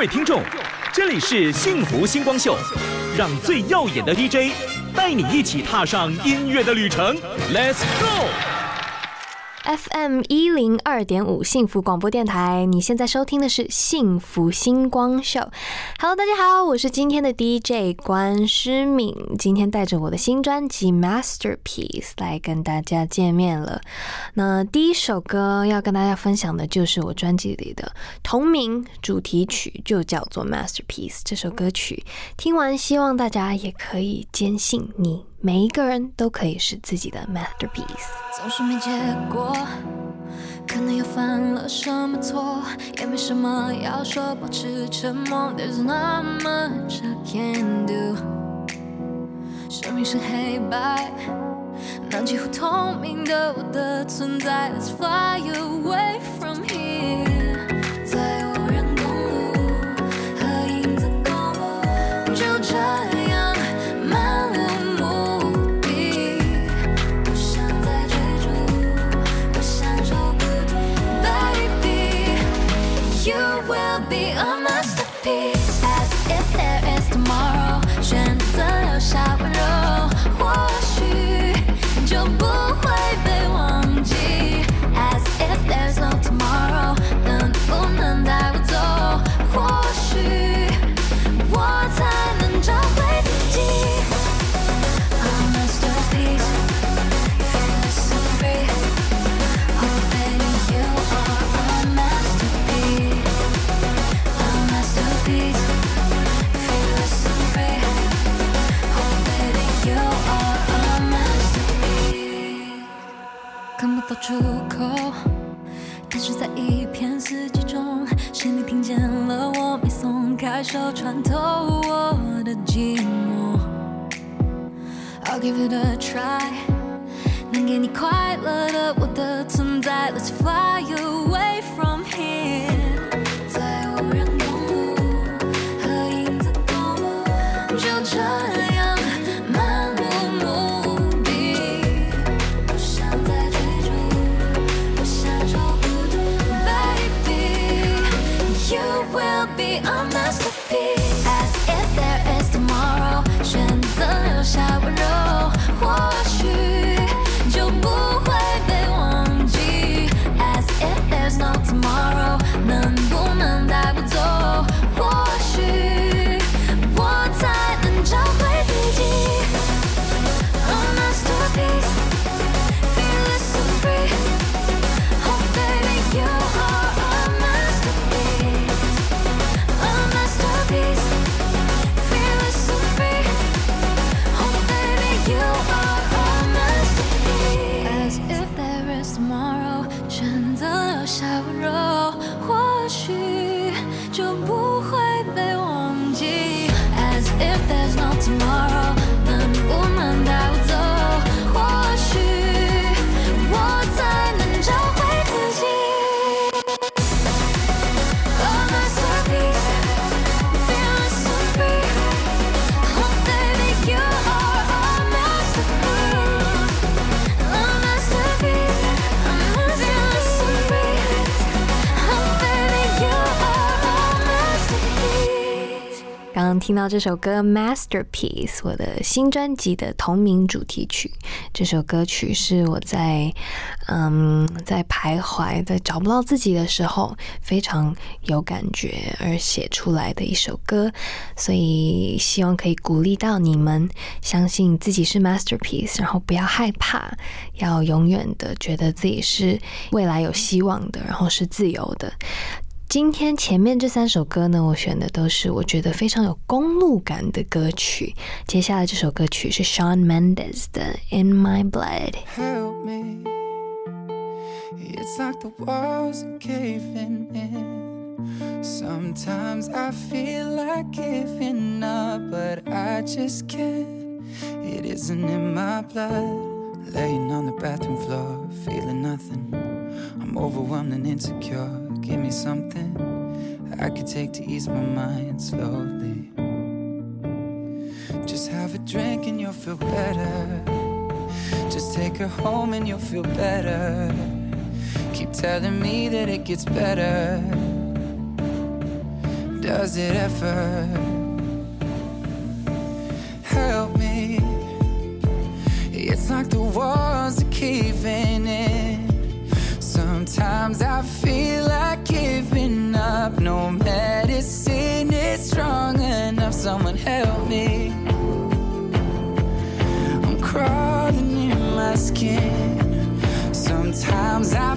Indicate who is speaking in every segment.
Speaker 1: 各位听众，这里是幸福星光秀，让最耀眼的 DJ 带你一起踏上音乐的旅程，Let's go！
Speaker 2: FM 一零二点五幸福广播电台，你现在收听的是幸福星光秀。Hello，大家好，我是今天的 DJ 关诗敏，今天带着我的新专辑 Masterpiece 来跟大家见面了。那第一首歌要跟大家分享的就是我专辑里的同名主题曲，就叫做 Masterpiece。这首歌曲听完，希望大家也可以坚信你。每一个人都可以是自己的 masterpiece。
Speaker 3: 总是没结果，可能又犯了什么错，也没什么要说，保持沉默。There's not much I can do。生命是黑白，那几乎透明的我的存在。Let's fly away from here。听
Speaker 2: 到这首歌《Masterpiece》，我的新专辑的同名主题曲。这首歌曲是我在嗯在徘徊、在找不到自己的时候，非常有感觉而写出来的一首歌。所以希望可以鼓励到你们，相信自己是 Masterpiece，然后不要害怕，要永远的觉得自己是未来有希望的，然后是自由的。今天前面这三首歌呢，我选的都是我觉得非常有公路感的歌曲。接下来这首歌曲是 Shawn Mendes 的《In My Blood》。Help me. It's like the walls are caving in. Sometimes I feel like giving up, but I just can't. It isn't in my blood. Laying on the bathroom floor, feeling nothing. I'm overwhelmed and insecure. Give me something I could take to ease my mind slowly. Just have a drink and you'll feel better. Just take her home and you'll feel better. Keep telling me that it gets better.
Speaker 4: does it ever help me? It's like the walls are caving in. Sometimes I feel like giving up. No medicine is strong enough. Someone help me. I'm crawling in my skin. Sometimes I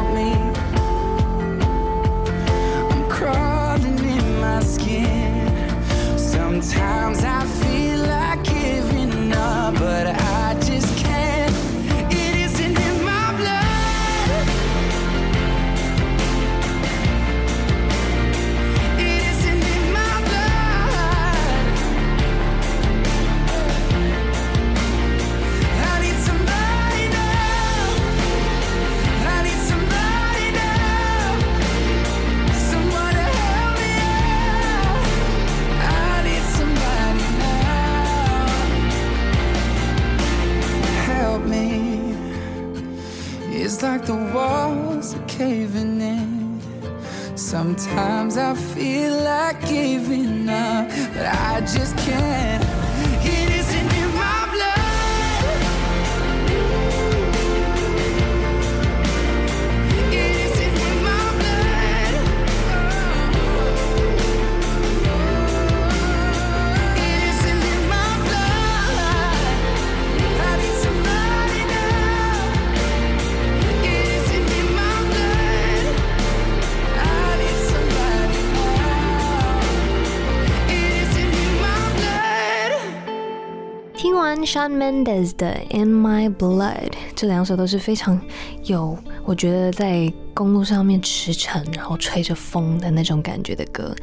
Speaker 4: Sometimes I feel like giving up, but I just can't. blood.
Speaker 2: 听完 Shawn Mendes 的《In My Blood》，这两首都是非常有，我觉得在 公路上面驰骋，然后吹着风的那种感觉的歌。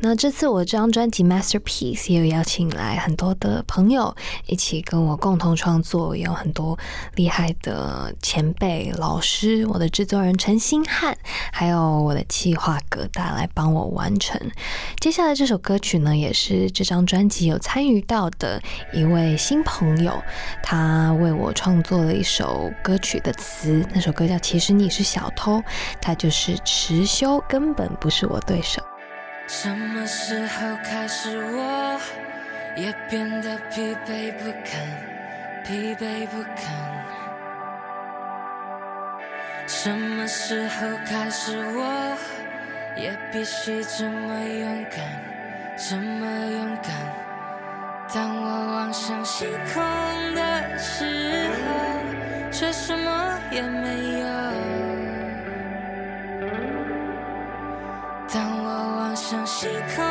Speaker 2: 那这次我这张专辑《Masterpiece》也有邀请来很多的朋友一起跟我共同创作，也有很多厉害的前辈老师，我的制作人陈星汉，还有我的企划葛大来帮我完成。接下来这首歌曲呢，也是这张专辑有参与到的一位新朋友，他为我创作了一首歌曲的词，那首歌叫《其实你是小偷》，他就是池修，根本不是我对手。
Speaker 5: 什么时候开始，我也变得疲惫不堪，疲惫不堪？什么时候开始，我也必须这么勇敢，这么勇敢？当我望向星空的时候，却什么也没有。当我望向星空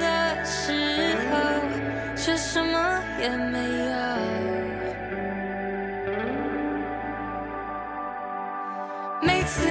Speaker 5: 的时候，却什么也没有。每次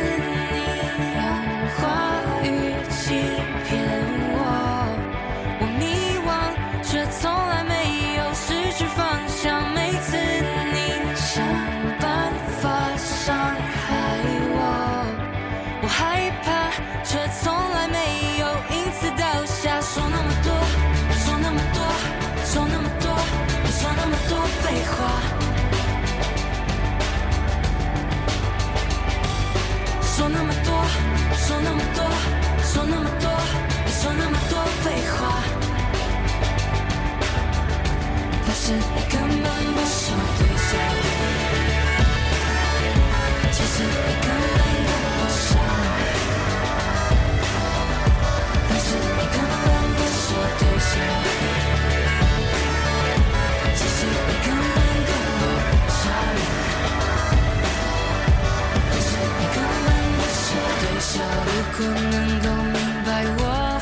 Speaker 5: 如
Speaker 6: 果能够明白我，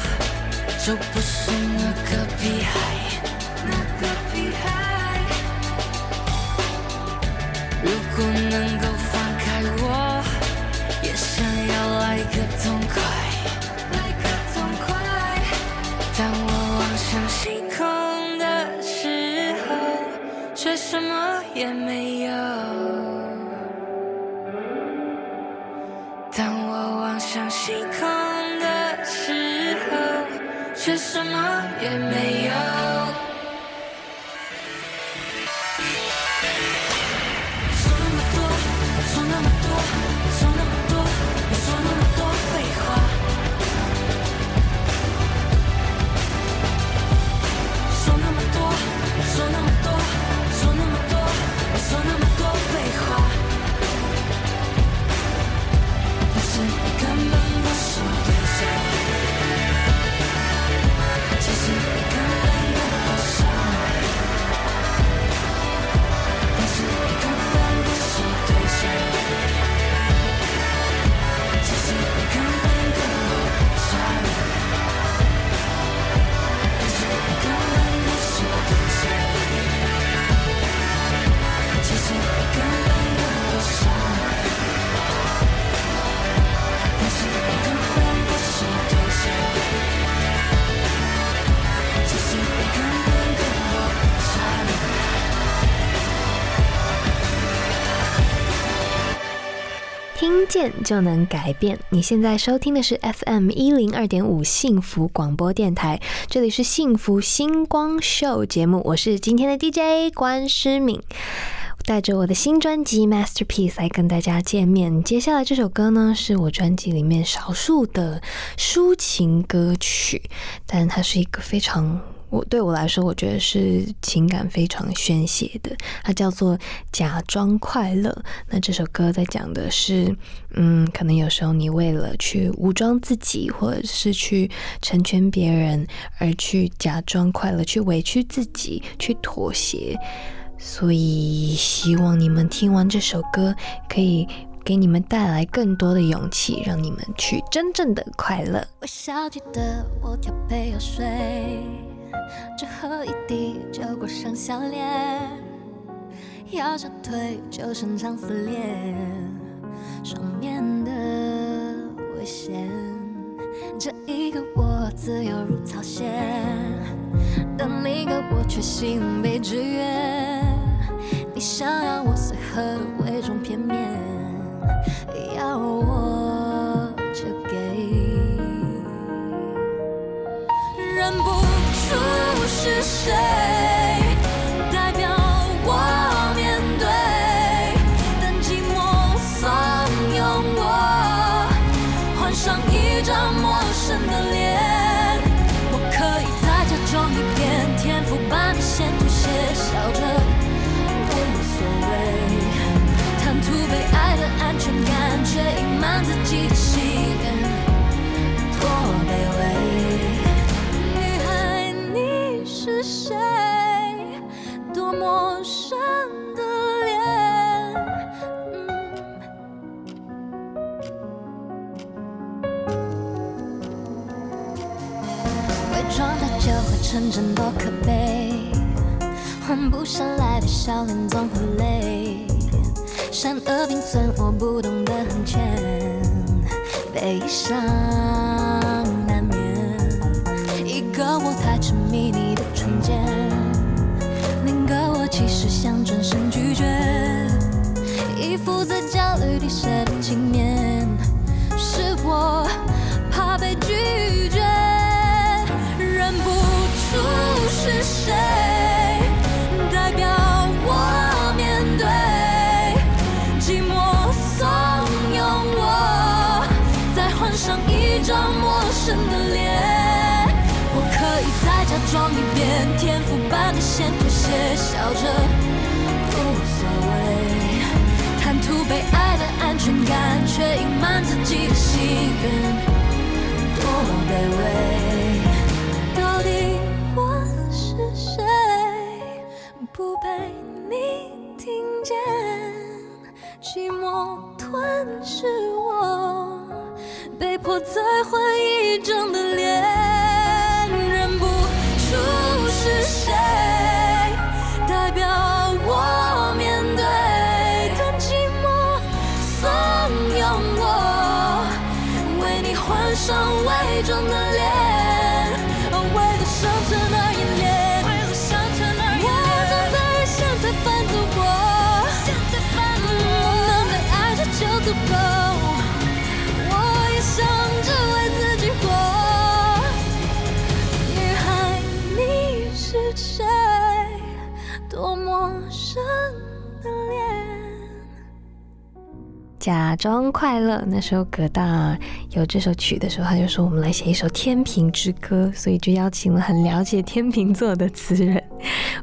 Speaker 6: 就不是那个屁孩，却什么也没有。
Speaker 2: 听见就能改变。你现在收听的是 FM 一零二点五幸福广播电台，这里是幸福星光秀节目，我是今天的 DJ 关诗敏。带着我的新专辑《Masterpiece》来跟大家见面。接下来这首歌呢，是我专辑里面少数的抒情歌曲，但它是一个非常我对我来说，我觉得是情感非常宣泄的。它叫做《假装快乐》。那这首歌在讲的是，嗯，可能有时候你为了去武装自己，或者是去成全别人，而去假装快乐，去委屈自己，去妥协。所以希望你们听完这首歌，可以给你们带来更多的勇气，让你们去真正的快乐。
Speaker 3: 微笑记得我调配有水，只喝一滴就裹上笑脸，要想退就伸长撕裂，双面的危险。这一个我自由如草鞋，但另一个我却心被制约。你想要我随和伪装片面，要我是谁？谁？多陌生的脸。伪装的就会成真，多可悲。换不下来的笑脸总会累，善恶并存，我不懂得很浅，悲伤写的镜面，是我怕被拒绝，认不出是谁代表我面对，寂寞怂恿我再换上一张陌生的脸。我可以再假装一遍，天赋般的先妥协，笑着多卑微。到底我是谁？不被你听见，寂寞吞噬我，被迫在回忆中的
Speaker 2: 假装快乐那时候葛大有这首曲的时候，他就说我们来写一首天平之歌，所以就邀请了很了解天秤座的词人。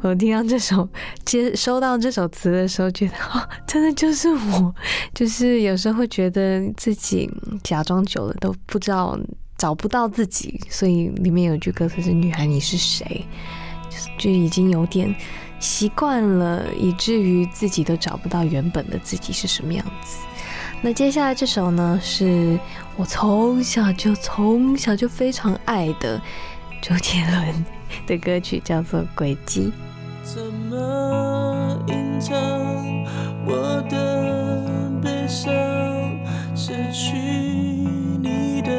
Speaker 2: 我听到这首接收到这首词的时候，觉得哦，真的就是我，就是有时候会觉得自己假装久了都不知道找不到自己，所以里面有句歌词是“女孩你是谁”，就就已经有点习惯了，以至于自己都找不到原本的自己是什么样子。那接下来这首呢，是我从小就从小就非常爱的周杰伦的歌曲，叫做《轨迹》。
Speaker 7: 怎么隐藏我的悲伤？失去你的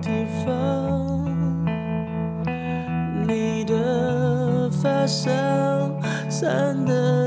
Speaker 7: 地方，你的发梢散的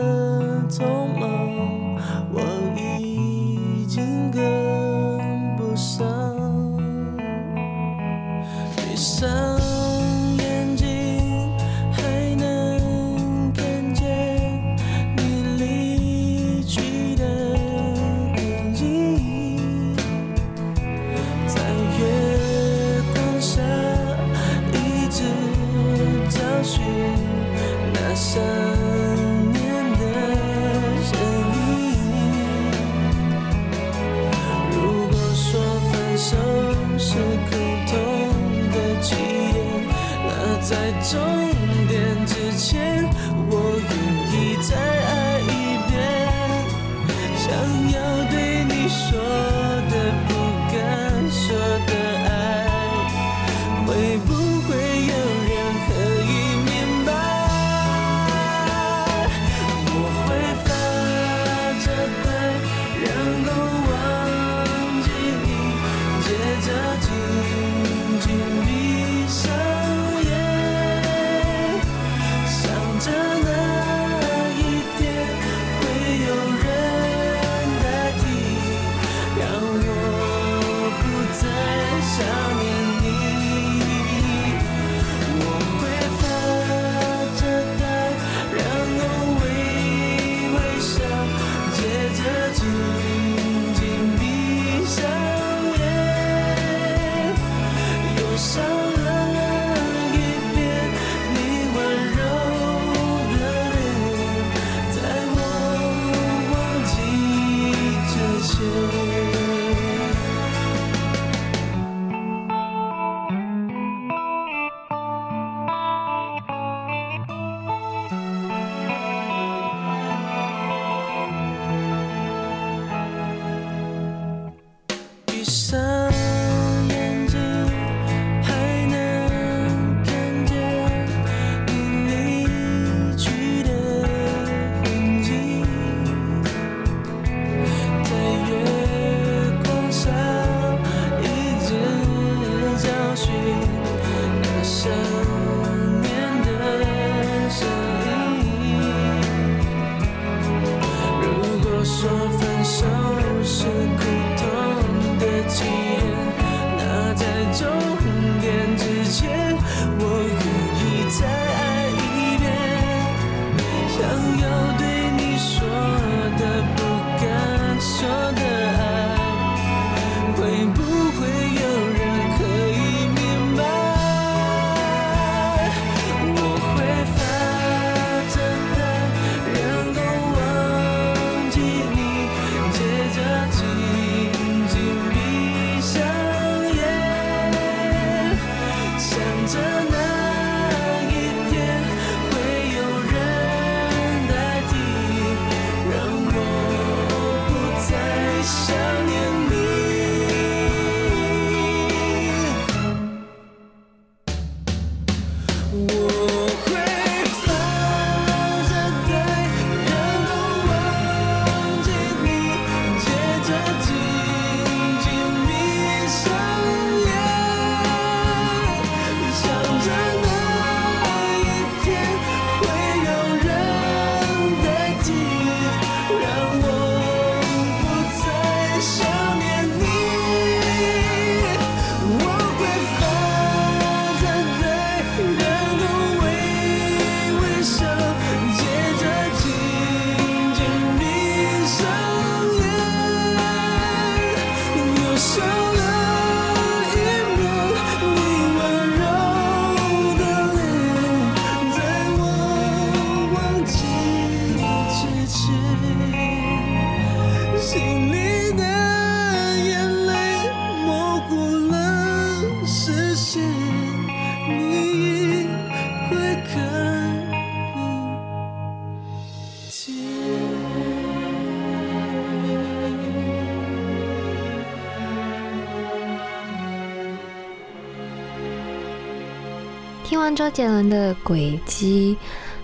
Speaker 2: 听完周杰伦的《轨迹》，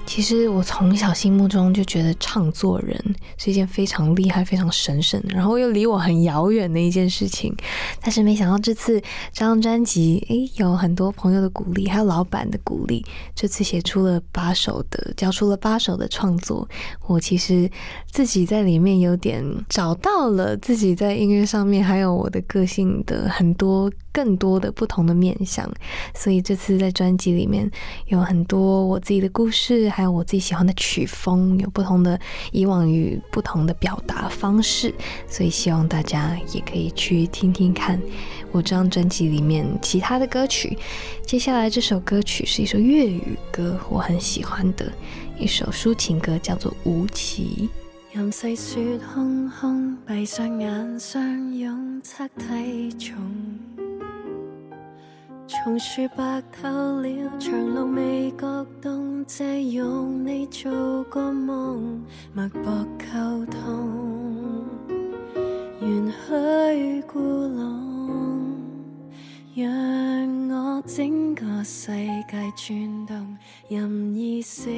Speaker 2: 其实我从小心目中就觉得唱作人是一件非常厉害、非常神圣，然后又离我很遥远的一件事情。但是没想到这次这张专辑，诶，有很多朋友的鼓励，还有老板的鼓励，这次写出了八首的，交出了八首的创作。我其实自己在里面有点找到了自己在音乐上面，还有我的个性的很多更多的不同的面向。所以这次在专辑里面有很多我自己的故事，还有我自己喜欢的曲风，有不同的以往与不同的表达方式。所以希望大家也可以去听听看我这张专辑里面其他的歌曲。接下来这首歌曲是一首粤语歌，我很喜欢的一首抒情歌，叫做《无奇》。
Speaker 8: 任细雪空空，闭上眼相拥测体重。松树白透了，长路未觉冻，借用你做个梦，脉搏沟通，缘去故弄，让我整个世界转动，任意识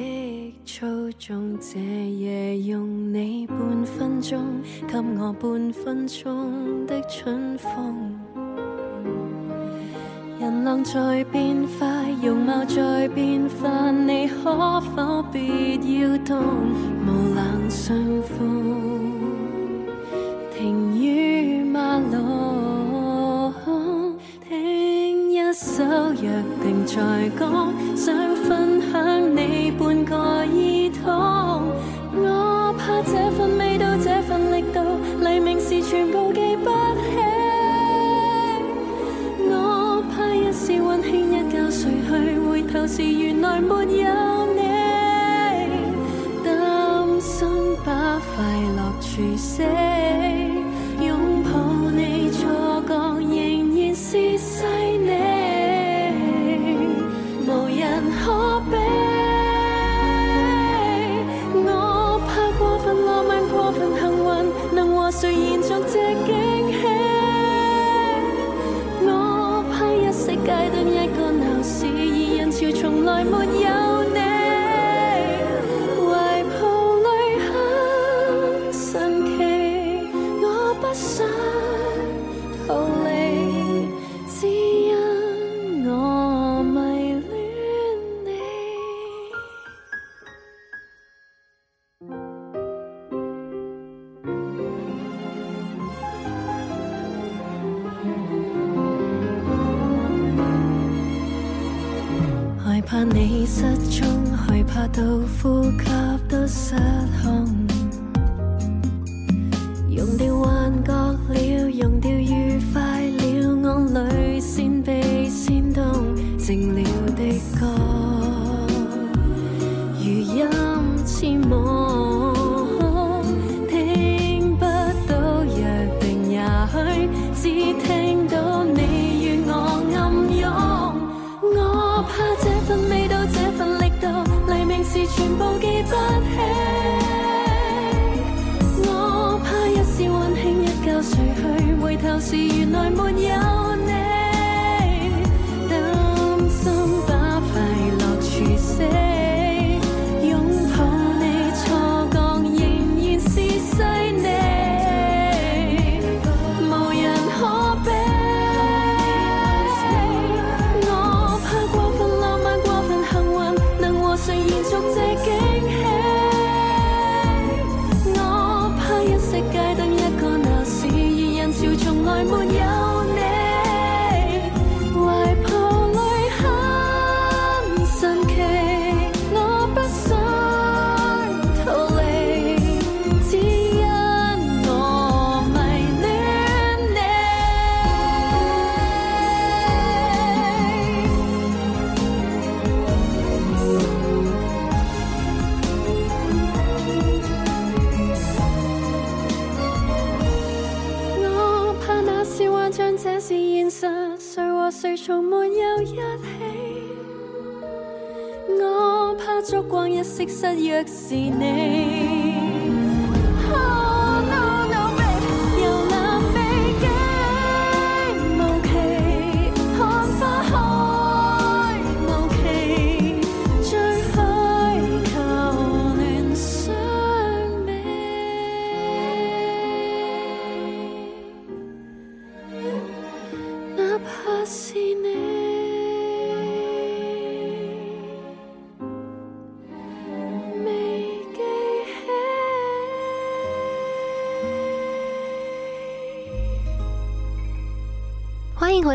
Speaker 8: 操纵这夜，用你半分钟，给我半分钟的春风。人浪在变快，容貌在变化，你可否别要动？无冷相逢，停于马路，听一首約定在講，想分享你半個耳筒。我怕這份味道，這份力度，黎明時全部記不起。溫馨一觉睡去，回头时原来没有你，担心把快乐处死，你失踪，害怕到呼吸都失控，原來沒有若是你。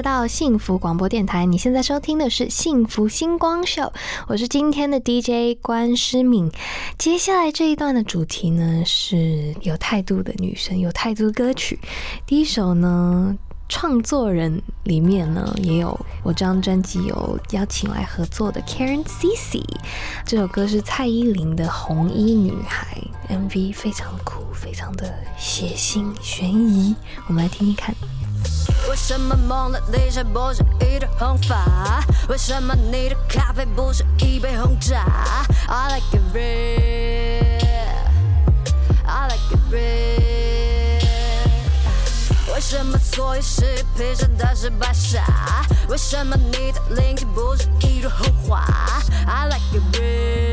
Speaker 2: 到幸福广播电台，你现在收听的是幸福星光秀，我是今天的 DJ 关诗敏。接下来这一段的主题呢是有态度的女生，有态度的歌曲。第一首呢，创作人里面呢也有我这张专辑有邀请来合作的 Karen CC，这首歌是蔡依林的《红衣女孩》，MV 非常酷，非常的血腥悬疑，我们来听听看。
Speaker 6: 为什么蒙娜丽莎不是一头红发？为什么你的咖啡不是一杯红茶？I like it red, I like it red。为什么所有事配上的是白纱？为什么你的灵气不是一朵红花？I like it red,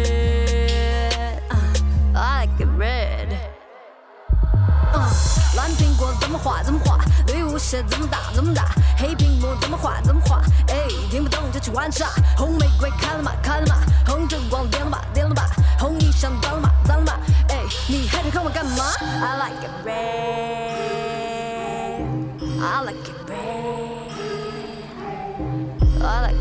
Speaker 6: 蓝苹果怎么画怎么画，绿舞鞋怎么打怎么打，黑屏幕怎么画怎么画，哎，听不懂就去玩耍。红玫瑰开了吗开了吗，红烛光点了吧点了吧，红衣裳脏了吗脏了吗，哎，你还想看我干嘛？I like it red, I like it red, I like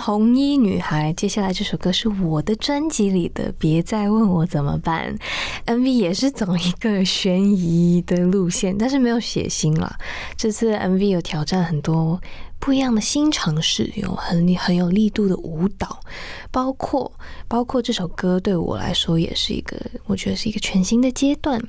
Speaker 6: 红
Speaker 2: 衣女孩》，接下来这首歌是我的专辑里的，别再问我怎么办。MV 也是走一个悬疑的路线，但是没有血腥了。这次 MV 有挑战很多不一样的新尝试，有很很有力度的舞蹈，包括包括这首歌对我来说也是一个，我觉得是一个全新的阶段。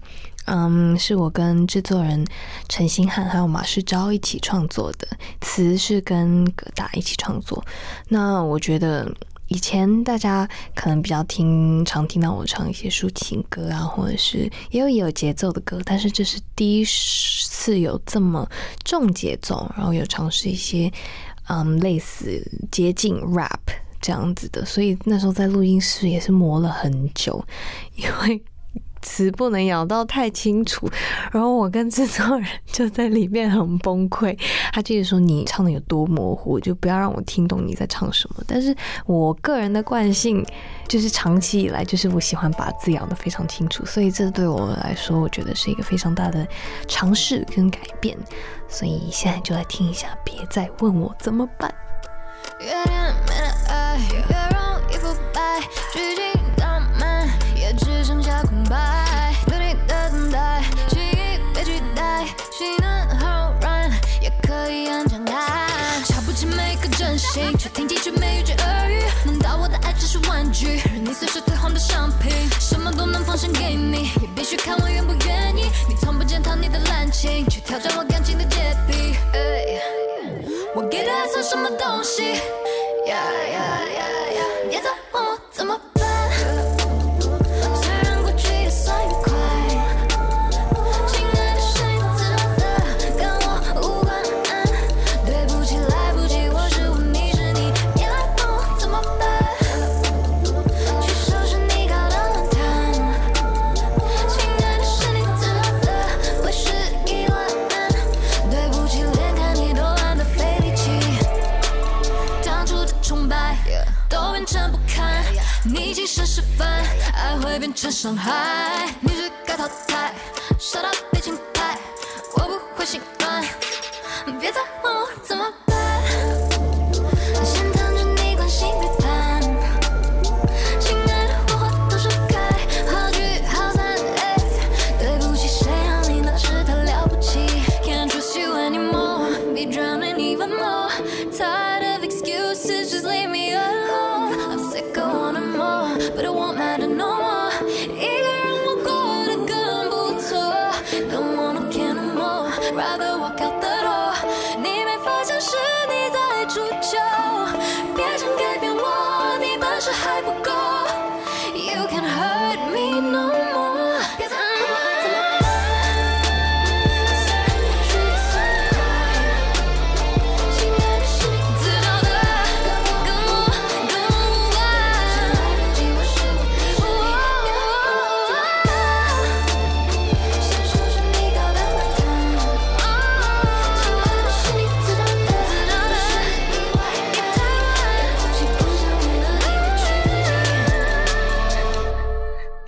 Speaker 2: 嗯，是我跟制作人陈星汉还有马世昭一起创作的，词是跟葛大一起创作。那我觉得以前大家可能比较听常听到我唱一些抒情歌啊，或者是也有也有节奏的歌，但是这是第一次有这么重节奏，然后有尝试一些嗯类似接近 rap 这样子的，所以那时候在录音室也是磨了很久，因为。词不能咬到太清楚，然后我跟制作人就在里面很崩溃。他记得说你唱的有多模糊，就不要让我听懂你在唱什么。但是我个人的惯性就是长期以来就是我喜欢把字咬得非常清楚，所以这对我来说，我觉得是一个非常大的尝试跟改变。所以现在就来听一下，别再问我怎么办。
Speaker 6: 越甜美的爱越容易腐败，谁？却听进句美，一句耳语。难道我的爱只是玩具，任你随时退换的商
Speaker 3: 品？什么都能奉献给你，也必须看我愿不愿意。你从不检讨你的滥情，却挑战我感情的洁癖。我给的爱算什么东西？别再问我怎么。变成伤害，你是该淘汰。Shut up。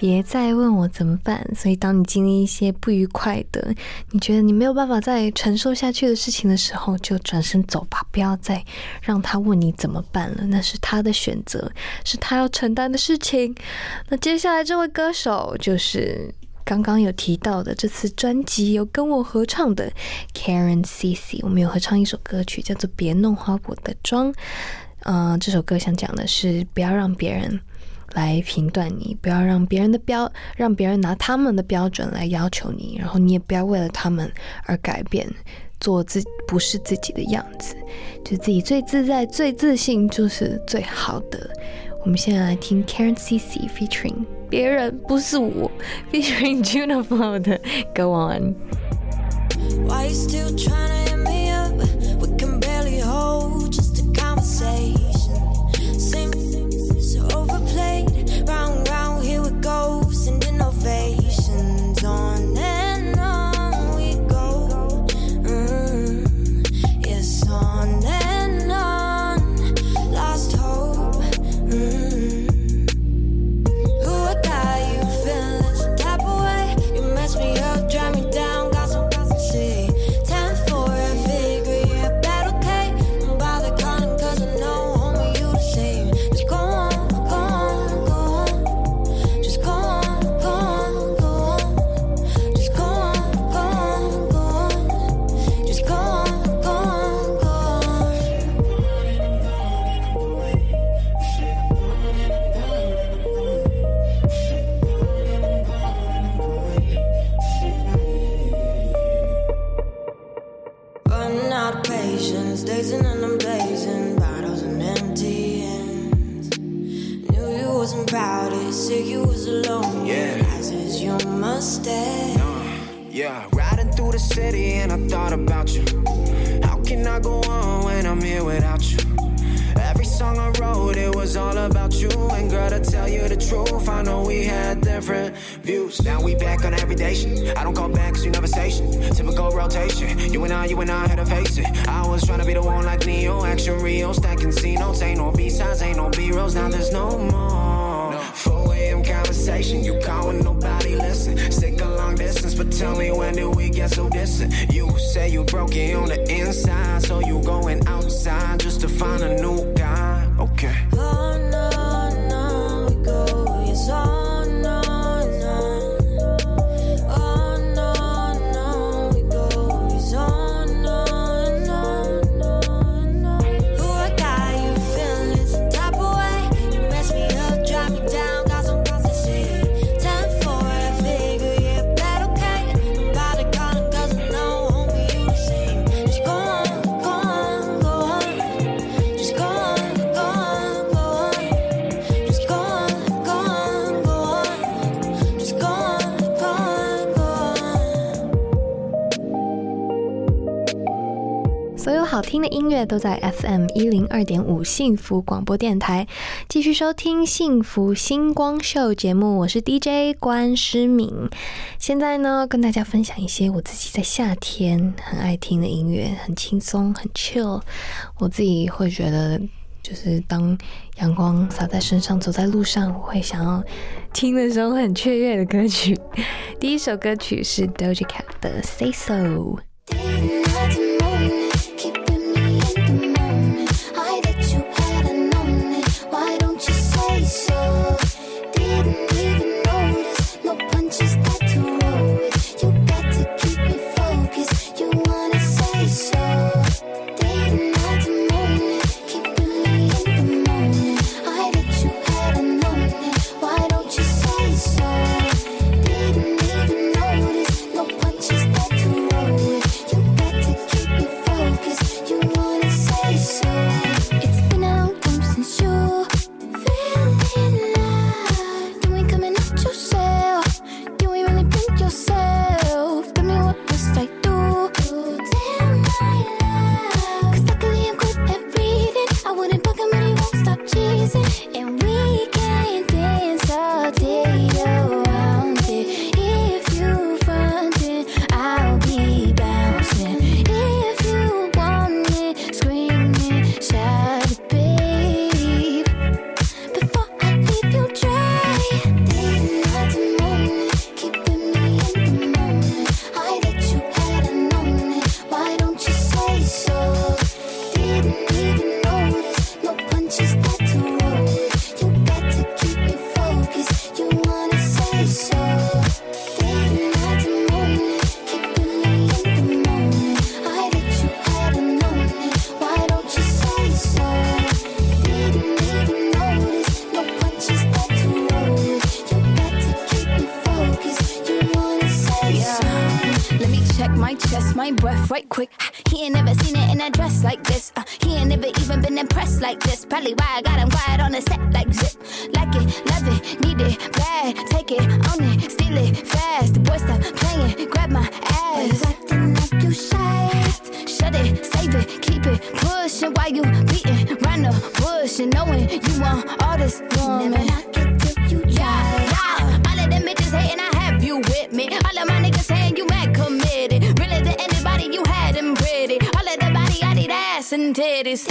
Speaker 3: 别再问我怎么办。
Speaker 2: 所以，当你经历一些不愉快的，你觉得你没有办法再承受下去的事情的时候，就转身走吧，不要再让他问你怎么办了。那是他的选择，是他要承担的事情。那接下来这位歌手就是。刚刚有提到的，这次专辑有跟我合唱的 Karen CC，我们有合唱一首歌曲，叫做《别弄花我的妆》。呃，这首歌想讲的是不要让别人来评断你，不要让别人的标，让别人拿他们的标准来要求你，然后你也不要为了他们而改变，做自不是自己的样子，就自己最自在、最自信就是最好的。我们现在来听 Karen CC featuring 别人不是我 featuring Juno Flow 的 Go On。
Speaker 9: Why you still trying to conversation, you
Speaker 10: call when nobody listen. Sick a long distance, but tell me when did we get so distant? You say you broke it on the inside, so you going outside just to find a new guy. Okay.
Speaker 9: On, on,
Speaker 11: 好听的音乐都在 FM 一零二点五幸福广播电台，继续收听幸福星光秀节目，我是 DJ 关诗敏。现在呢，跟大家分享一些我自己在夏天很爱听的音乐，很轻松，很 chill。我自己会觉得，就是当阳光洒在身上，走在路上，我会想要听的时候很雀跃的歌曲。第一首歌曲是 Doja Cat 的 Say So。
Speaker 12: My
Speaker 13: chest, my breath right quick. He ain't never seen it in a dress like this. Uh, he ain't never even been impressed like this. Probably why I got him quiet on the set like zip. Like it, love it, need it, bad. Take it, own it, steal it, fast. The boy stop playing, grab my ass.
Speaker 12: Acting like you shy.
Speaker 13: Shut it, save it, keep it pushing while you beating round the bush and knowing you want all this woman.
Speaker 12: Never knock it till you
Speaker 13: Yeah,
Speaker 12: try.
Speaker 13: yeah. All of them bitches hating, I have you with me. All of my niggas saying you mad and titties.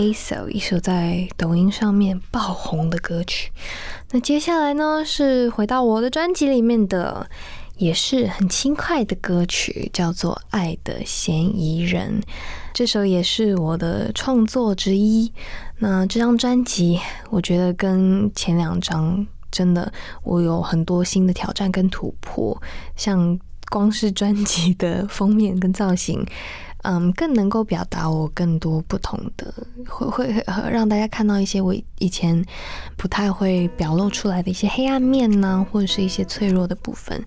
Speaker 11: 一首在抖音上面爆红的歌曲。那接下来呢，是回到我的专辑里面的，也是很轻快的歌曲，叫做《爱的嫌疑人》。这首也是我的创作之一。那这张专辑，我觉得跟前两张真的，我有很多新的挑战跟突破，像光是专辑的封面跟造型。嗯，更能够表达我更多不同的，会会会让大家看到一些我以前不太会表露出来的一些黑暗面呢，或者是一些脆弱的部分。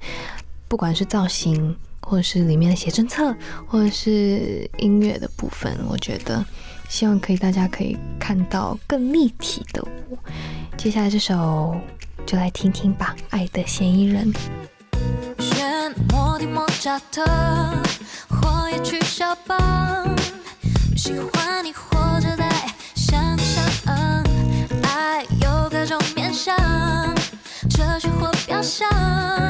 Speaker 11: 不管是造型，
Speaker 2: 或者是里面的写真册，或者是音乐的部分，我觉得希望可以大家可以看到更立体的我。接下来这首就来听听吧，《爱的嫌疑人》。
Speaker 3: 选摩的莫扎特，或棒。喜欢你活着在想象，爱有各种面相，哲学或表象。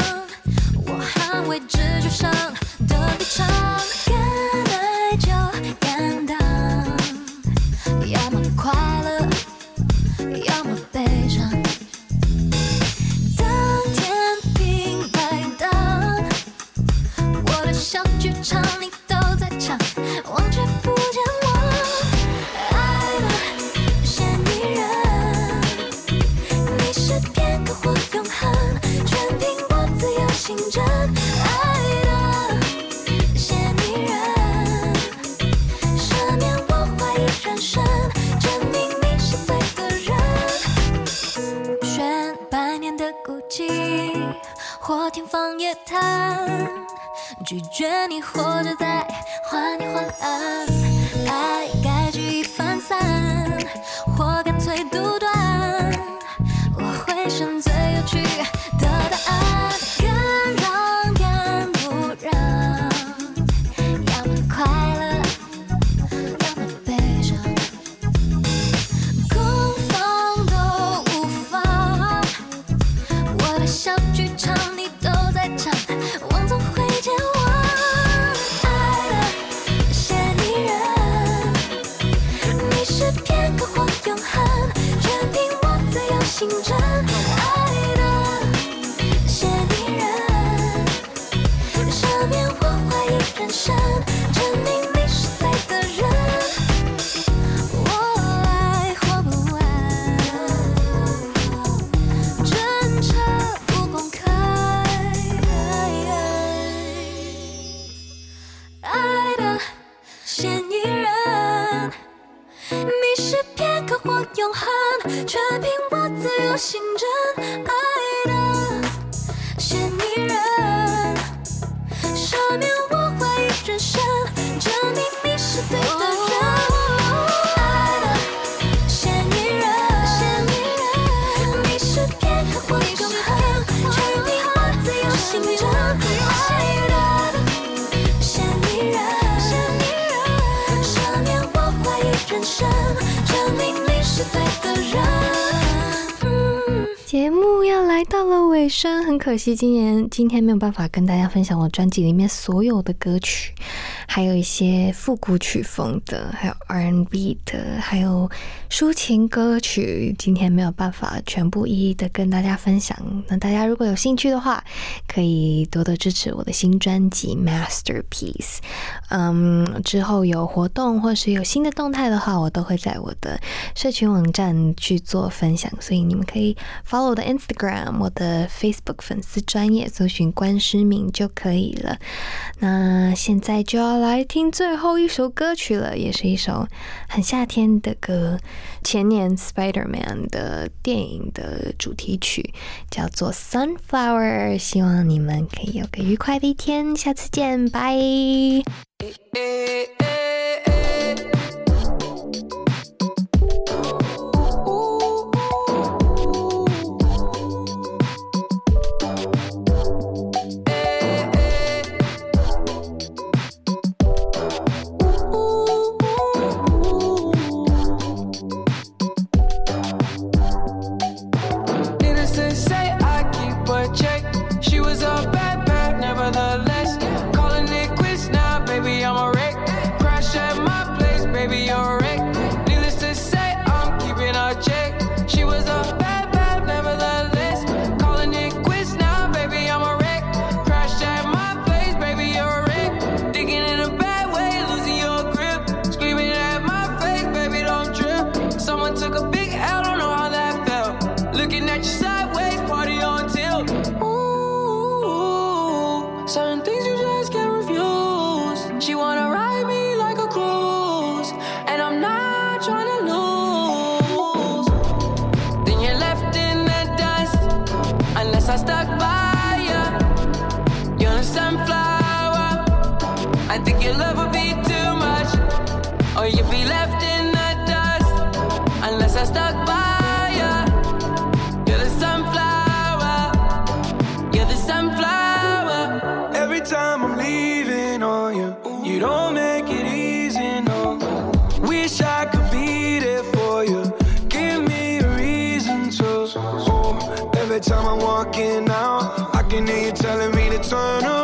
Speaker 2: 可惜今年今天没有办法跟大家分享我专辑里面所有的歌曲，还有一些复古曲风的，还有 R&B 的，还有抒情歌曲，今天没有办法全部一一的跟大家分享。那大家如果有兴趣的话，可以多多支持我的新专辑《Masterpiece》。嗯，之后有活动或是有新的动态的话，我都会在我的社群网站去做分享，所以你们可以 follow 我的 Instagram、我的 Facebook 粉丝专业，搜寻关诗敏就可以了。那现在就要来听最后一首歌曲了，也是一首很夏天的歌，前年 Spider-Man 的电影的主题曲，叫做 Sunflower。希望你们可以有个愉快的一天，下次见，拜。
Speaker 14: time I'm walking out, I can hear you telling me to turn around.